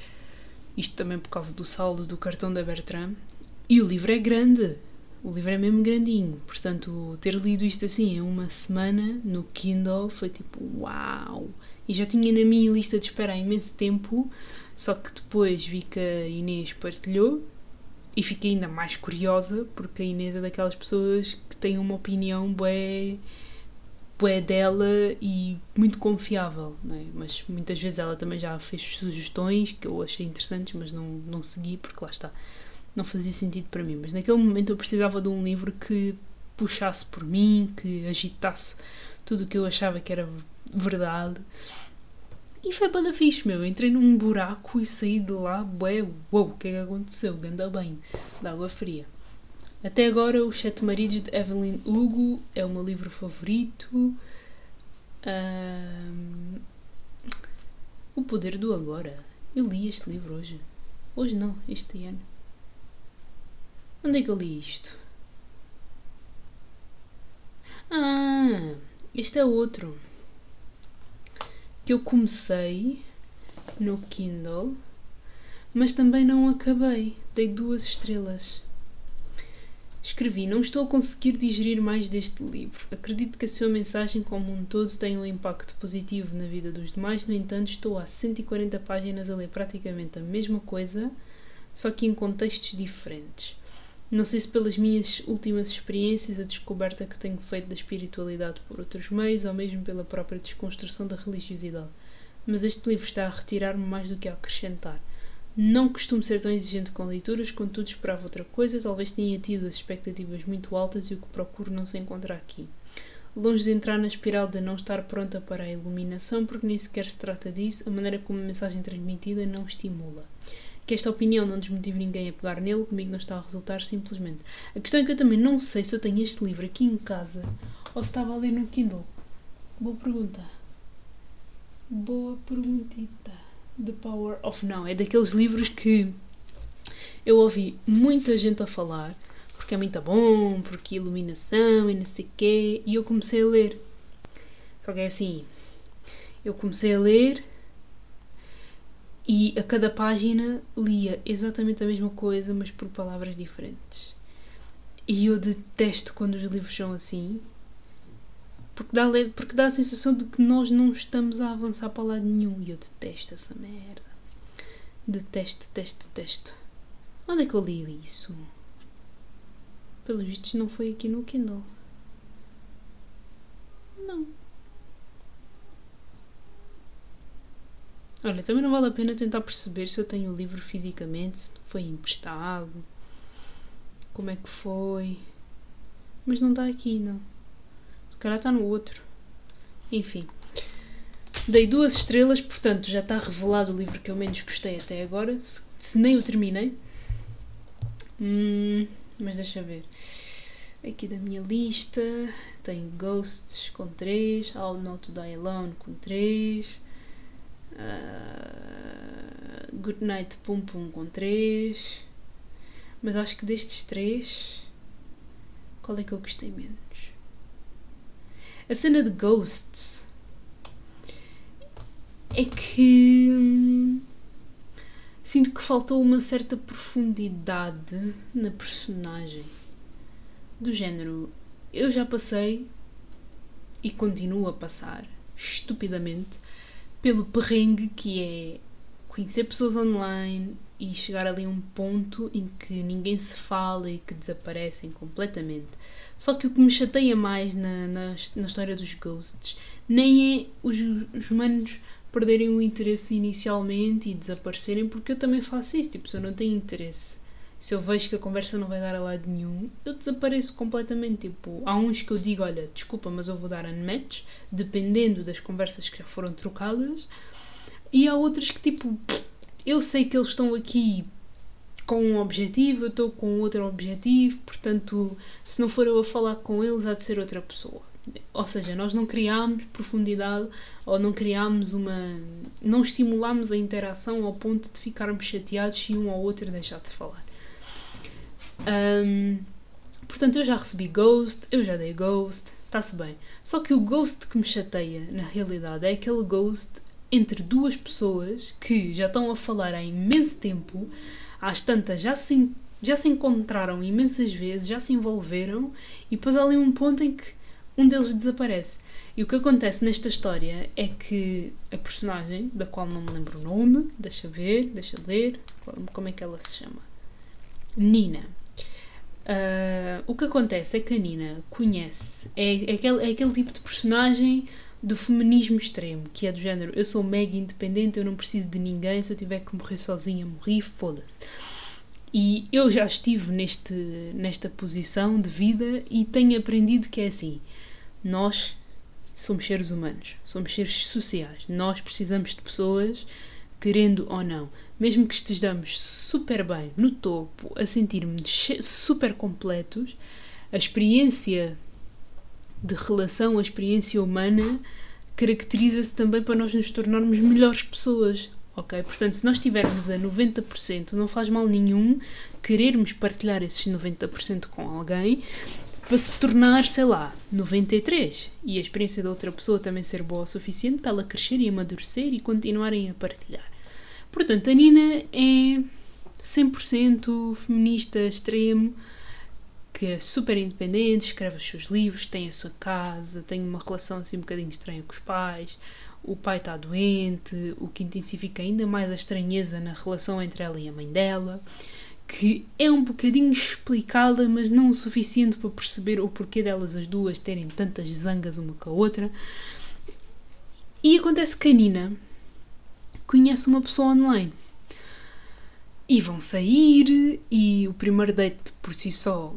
Isto também por causa do saldo do cartão da Bertrand. E o livro é grande. O livro é mesmo grandinho. Portanto, ter lido isto assim em uma semana no Kindle foi tipo uau! E já tinha na minha lista de espera há imenso tempo só que depois vi que a Inês partilhou e fiquei ainda mais curiosa porque a Inês é daquelas pessoas que têm uma opinião bué, bué dela e muito confiável, é? mas muitas vezes ela também já fez sugestões que eu achei interessantes, mas não, não segui porque lá está, não fazia sentido para mim. Mas naquele momento eu precisava de um livro que puxasse por mim, que agitasse tudo o que eu achava que era verdade e foi para fixe, meu. Entrei num buraco e saí de lá, ué, uou, o que é que aconteceu? Ganda bem, de água fria. Até agora, Os Sete Maridos de Evelyn Hugo é o meu livro favorito. Um, o Poder do Agora. Eu li este livro hoje. Hoje não, este ano. Onde é que eu li isto? Ah, este é outro eu comecei no Kindle, mas também não acabei. Dei duas estrelas. Escrevi: Não estou a conseguir digerir mais deste livro. Acredito que a sua mensagem, como um todo, tem um impacto positivo na vida dos demais. No entanto, estou há 140 páginas a ler praticamente a mesma coisa, só que em contextos diferentes. Não sei se pelas minhas últimas experiências, a descoberta que tenho feito da espiritualidade por outros meios, ou mesmo pela própria desconstrução da religiosidade. Mas este livro está a retirar-me mais do que a acrescentar. Não costumo ser tão exigente com leituras, contudo esperava outra coisa, talvez tenha tido as expectativas muito altas e o que procuro não se encontra aqui. longe de entrar na espiral de não estar pronta para a iluminação, porque nem sequer se trata disso, a maneira como a mensagem transmitida não estimula. Que esta opinião não desmotive ninguém a pegar nele, comigo não está a resultar simplesmente. A questão é que eu também não sei se eu tenho este livro aqui em casa ou se estava a ler no Kindle. Boa pergunta. Boa perguntita. The Power of Now. É daqueles livros que eu ouvi muita gente a falar porque é muito bom, porque iluminação e não sei quê, e eu comecei a ler. Só que é assim, eu comecei a ler e a cada página lia exatamente a mesma coisa, mas por palavras diferentes. E eu detesto quando os livros são assim, porque dá, porque dá a sensação de que nós não estamos a avançar para lado nenhum. E eu detesto essa merda. Detesto, detesto, detesto. Onde é que eu li isso? Pelos vistos não foi aqui no Kindle. Não. Olha, também não vale a pena tentar perceber se eu tenho o livro fisicamente, se foi emprestado, como é que foi. Mas não está aqui, não. Se calhar está no outro. Enfim. Dei duas estrelas, portanto já está revelado o livro que eu menos gostei até agora. Se, se nem o terminei. Hum. Mas deixa ver. Aqui da minha lista tem Ghosts com 3, All Not to Die Alone com 3, uh, Good Night Pum Pum com 3. Mas acho que destes três, qual é que eu gostei menos? A cena de Ghosts é que hum, sinto que faltou uma certa profundidade na personagem. Do género, eu já passei e continuo a passar, estupidamente, pelo perrengue que é conhecer pessoas online e chegar ali a um ponto em que ninguém se fala e que desaparecem completamente. Só que o que me chateia mais na, na, na história dos ghosts nem é os, os humanos perderem o interesse inicialmente e desaparecerem, porque eu também faço isso. Tipo, se eu não tenho interesse, se eu vejo que a conversa não vai dar a lado nenhum, eu desapareço completamente. Tipo, há uns que eu digo, olha, desculpa, mas eu vou dar unmatch, dependendo das conversas que já foram trocadas, e há outros que, tipo, eu sei que eles estão aqui com um objetivo, eu estou com outro objetivo, portanto, se não for eu a falar com eles, há de ser outra pessoa. Ou seja, nós não criámos profundidade ou não criámos uma. não estimulámos a interação ao ponto de ficarmos chateados se um ou outro deixar de falar. Um, portanto, eu já recebi ghost, eu já dei ghost, está-se bem. Só que o ghost que me chateia, na realidade, é aquele ghost entre duas pessoas que já estão a falar há imenso tempo, às tantas já se, já se encontraram imensas vezes, já se envolveram, e depois há ali um ponto em que um deles desaparece. E o que acontece nesta história é que a personagem, da qual não me lembro o nome, deixa ver, deixa ler, como é que ela se chama? Nina. Uh, o que acontece é que a Nina conhece, é, é, aquele, é aquele tipo de personagem do feminismo extremo, que é do género eu sou mega independente, eu não preciso de ninguém, se eu tiver que morrer sozinha, morri, foda-se. E eu já estive neste, nesta posição de vida e tenho aprendido que é assim: nós somos seres humanos, somos seres sociais, nós precisamos de pessoas, querendo ou não. Mesmo que estejamos super bem, no topo, a sentirmos super completos, a experiência de relação, a experiência humana, caracteriza-se também para nós nos tornarmos melhores pessoas. Ok? Portanto, se nós estivermos a 90%, não faz mal nenhum querermos partilhar esses 90% com alguém para se tornar, sei lá, 93 e a experiência da outra pessoa também ser boa o suficiente para ela crescer e amadurecer e continuarem a partilhar. Portanto, a Nina é 100% feminista extremo, que é super independente, escreve os seus livros, tem a sua casa, tem uma relação assim um bocadinho estranha com os pais, o pai está doente, o que intensifica ainda mais a estranheza na relação entre ela e a mãe dela que é um bocadinho explicada, mas não o suficiente para perceber o porquê delas as duas terem tantas zangas uma com a outra. E acontece que a Nina conhece uma pessoa online. E vão sair, e o primeiro date por si só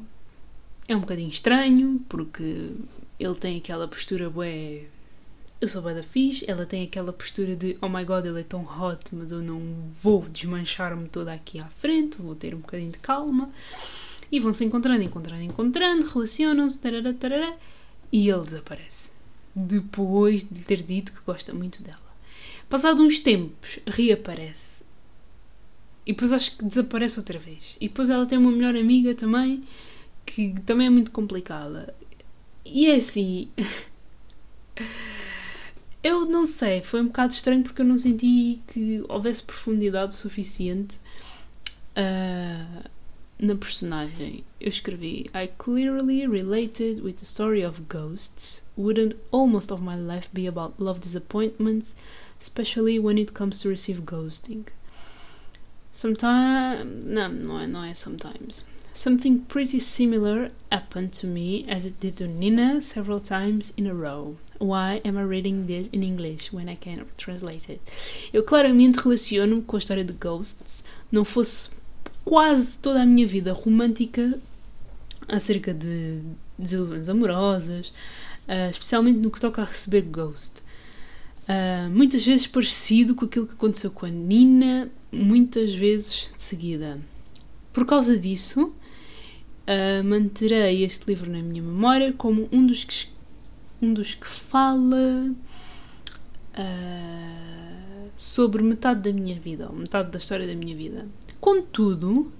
é um bocadinho estranho, porque ele tem aquela postura bué. Eu sou bué da fixe, ela tem aquela postura de oh my god, ele é tão hot, mas eu não vou desmanchar-me toda aqui à frente, vou ter um bocadinho de calma. E vão se encontrando, encontrando, encontrando, relacionam-se, tarará, tarará, e ele desaparece. Depois de lhe ter dito que gosta muito dela. Passado uns tempos, reaparece. E depois acho que desaparece outra vez. E depois ela tem uma melhor amiga também, que também é muito complicada. E é assim. Eu não sei, foi um bocado estranho porque eu não senti que houvesse profundidade suficiente uh, na personagem. Eu escrevi: I clearly related with the story of ghosts. Wouldn't almost of my life be about love disappointments, especially when it comes to receive ghosting? Sometimes. Não, não é, não é sometimes. Something pretty similar happened to me as it did to Nina several times in a row. Why am I reading this in English when I can translate it? Eu claramente relaciono com a história de Ghosts. Não fosse quase toda a minha vida romântica acerca de desilusões amorosas, uh, especialmente no que toca a receber Ghost. Uh, muitas vezes parecido com aquilo que aconteceu com a Nina, muitas vezes de seguida. Por causa disso, uh, manterei este livro na minha memória como um dos que, um dos que fala uh, sobre metade da minha vida, ou metade da história da minha vida. Contudo,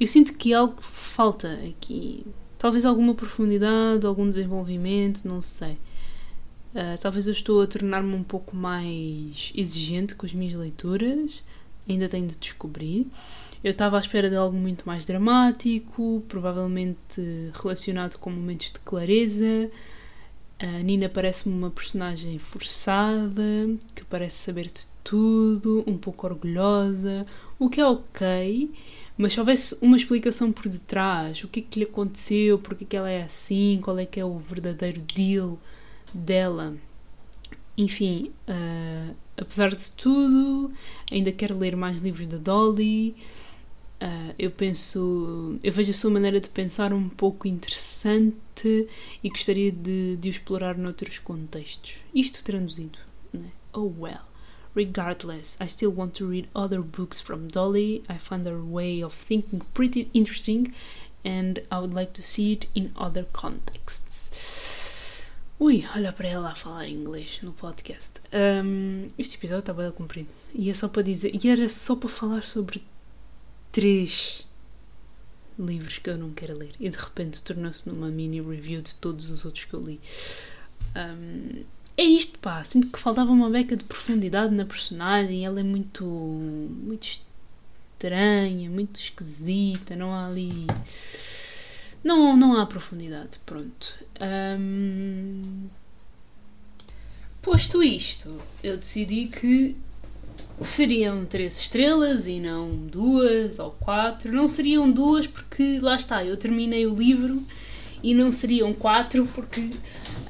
eu sinto que algo falta aqui. Talvez alguma profundidade, algum desenvolvimento, não sei. Uh, talvez eu estou a tornar-me um pouco mais exigente com as minhas leituras, ainda tenho de descobrir. Eu estava à espera de algo muito mais dramático, provavelmente relacionado com momentos de clareza. A Nina parece-me uma personagem forçada, que parece saber de tudo, um pouco orgulhosa, o que é ok, mas se houvesse uma explicação por detrás, o que é que lhe aconteceu, porque é que ela é assim, qual é que é o verdadeiro deal dela. Enfim, uh, apesar de tudo, ainda quero ler mais livros da Dolly. Uh, eu penso, eu vejo a sua maneira de pensar um pouco interessante e gostaria de, de o explorar noutros contextos. Isto traduzido, né? Oh well. Regardless, I still want to read other books from Dolly. I find her way of thinking pretty interesting and I would like to see it in other contexts. Ui, olha para ela a falar inglês no podcast. Um, este episódio está bem comprido. E é só para dizer, e era só para falar sobre três livros que eu não quero ler e de repente tornou-se numa mini review de todos os outros que eu li. Um, é isto, pá. Sinto que faltava uma beca de profundidade na personagem. Ela é muito. muito estranha, muito esquisita. Não há ali. Não, não há profundidade. Pronto. Um, posto isto, eu decidi que seriam três estrelas e não duas ou quatro. Não seriam duas porque lá está, eu terminei o livro e não seriam quatro porque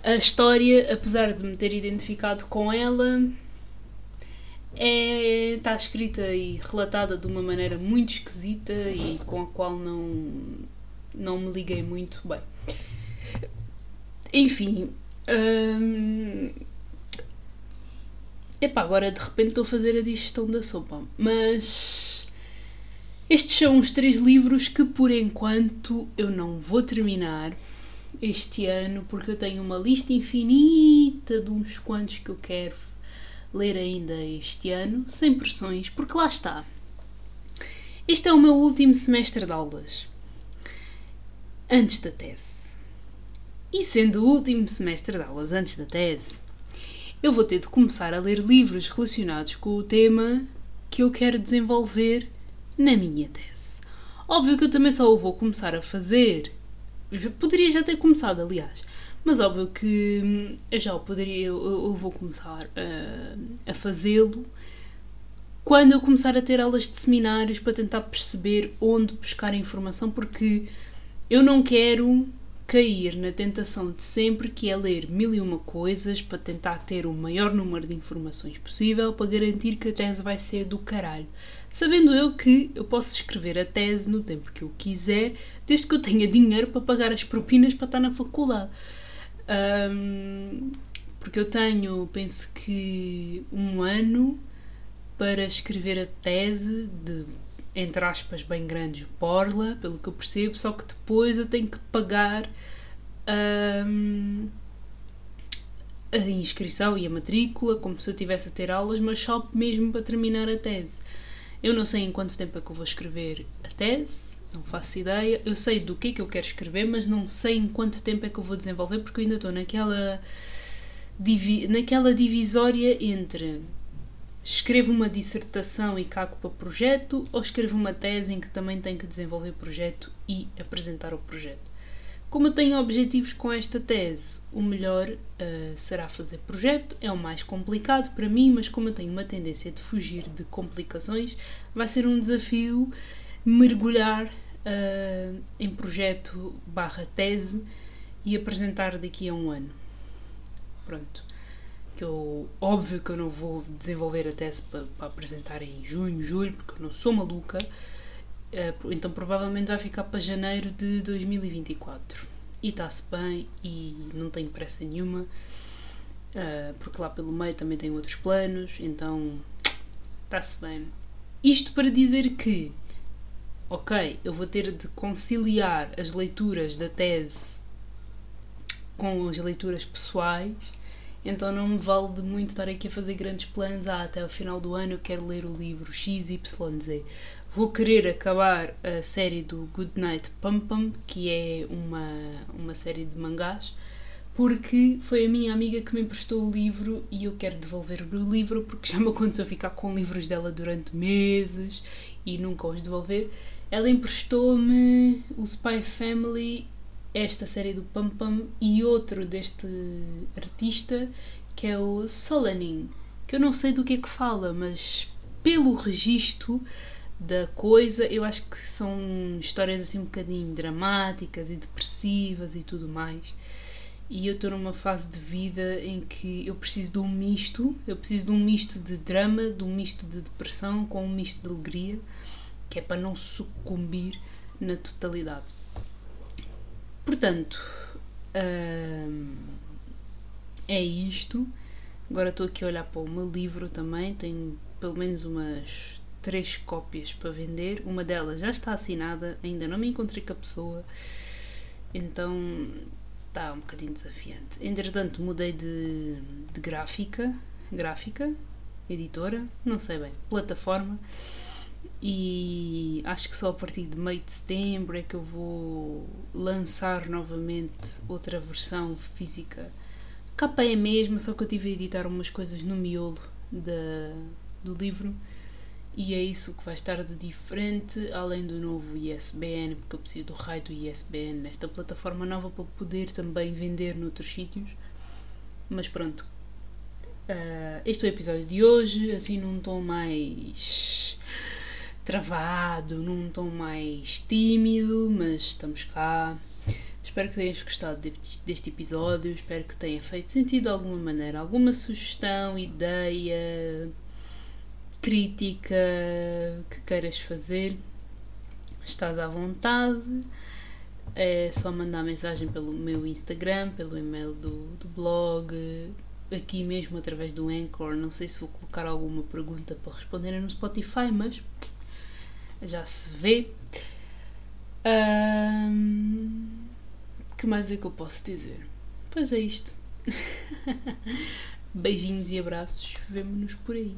a história, apesar de me ter identificado com ela, é, está escrita e relatada de uma maneira muito esquisita e com a qual não, não me liguei muito bem. Enfim. Hum, Epá, agora de repente estou a fazer a digestão da sopa. Mas estes são os três livros que por enquanto eu não vou terminar este ano, porque eu tenho uma lista infinita de uns quantos que eu quero ler ainda este ano, sem pressões, porque lá está. Este é o meu último semestre de aulas, antes da tese. E sendo o último semestre de aulas antes da tese, eu vou ter de começar a ler livros relacionados com o tema que eu quero desenvolver na minha tese. Óbvio que eu também só o vou começar a fazer. Poderia já ter começado, aliás. Mas óbvio que hum, eu já o poderia, eu, eu vou começar a, a fazê-lo quando eu começar a ter aulas de seminários para tentar perceber onde buscar a informação, porque eu não quero cair na tentação de sempre que é ler mil e uma coisas para tentar ter o maior número de informações possível para garantir que a tese vai ser do caralho. Sabendo eu que eu posso escrever a tese no tempo que eu quiser, desde que eu tenha dinheiro para pagar as propinas para estar na faculdade. Um, porque eu tenho, penso que, um ano para escrever a tese de, entre aspas, bem grandes, Borla, pelo que eu percebo, só que depois eu tenho que pagar um, a inscrição e a matrícula, como se eu tivesse a ter aulas, mas só mesmo para terminar a tese. Eu não sei em quanto tempo é que eu vou escrever a tese, não faço ideia. Eu sei do que é que eu quero escrever, mas não sei em quanto tempo é que eu vou desenvolver, porque eu ainda estou naquela, naquela divisória entre escrevo uma dissertação e cago para projeto ou escrevo uma tese em que também tenho que desenvolver projeto e apresentar o projeto. Como eu tenho objetivos com esta tese, o melhor uh, será fazer projeto, é o mais complicado para mim, mas como eu tenho uma tendência de fugir de complicações, vai ser um desafio mergulhar uh, em projeto barra tese e apresentar daqui a um ano. Pronto. Que eu, óbvio que eu não vou desenvolver a tese para, para apresentar em junho, julho, porque eu não sou maluca eh, então provavelmente vai ficar para janeiro de 2024. E está-se bem e não tenho pressa nenhuma, eh, porque lá pelo meio também tenho outros planos, então está-se bem. Isto para dizer que, ok, eu vou ter de conciliar as leituras da tese com as leituras pessoais, então não me vale de muito estar aqui a fazer grandes planos. Ah, até o final do ano eu quero ler o livro XYZ vou querer acabar a série do Good Night Pum Pum, que é uma, uma série de mangás, porque foi a minha amiga que me emprestou o livro e eu quero devolver o livro porque já me aconteceu ficar com livros dela durante meses e nunca os devolver. Ela emprestou-me o Spy Family, esta série do Pum Pum e outro deste artista que é o Solanin, que eu não sei do que é que fala, mas pelo registro da coisa, eu acho que são histórias assim um bocadinho dramáticas e depressivas e tudo mais. E eu estou numa fase de vida em que eu preciso de um misto, eu preciso de um misto de drama, de um misto de depressão com um misto de alegria, que é para não sucumbir na totalidade. Portanto, hum, é isto. Agora estou aqui a olhar para o meu livro também, tenho pelo menos umas três cópias para vender. Uma delas já está assinada, ainda não me encontrei com a pessoa, então está um bocadinho desafiante. Entretanto, mudei de, de gráfica, gráfica, editora, não sei bem, plataforma. E acho que só a partir de meio de setembro é que eu vou lançar novamente outra versão física. A capa é a mesma, só que eu tive a editar umas coisas no miolo da, do livro e é isso que vai estar de diferente, além do novo ISBN, porque eu preciso do raio do ISBN nesta plataforma nova para poder também vender noutros sítios. Mas pronto, uh, este é o episódio de hoje, assim num tom mais travado, num tom mais tímido, mas estamos cá. Espero que tenhas gostado deste episódio, espero que tenha feito sentido de alguma maneira, alguma sugestão, ideia, crítica que queiras fazer, estás à vontade. É só mandar mensagem pelo meu Instagram, pelo e-mail do, do blog, aqui mesmo através do Anchor. Não sei se vou colocar alguma pergunta para responder no Spotify, mas já se vê. Um, que mais é que eu posso dizer? Pois é isto. Beijinhos e abraços, vemo-nos por aí.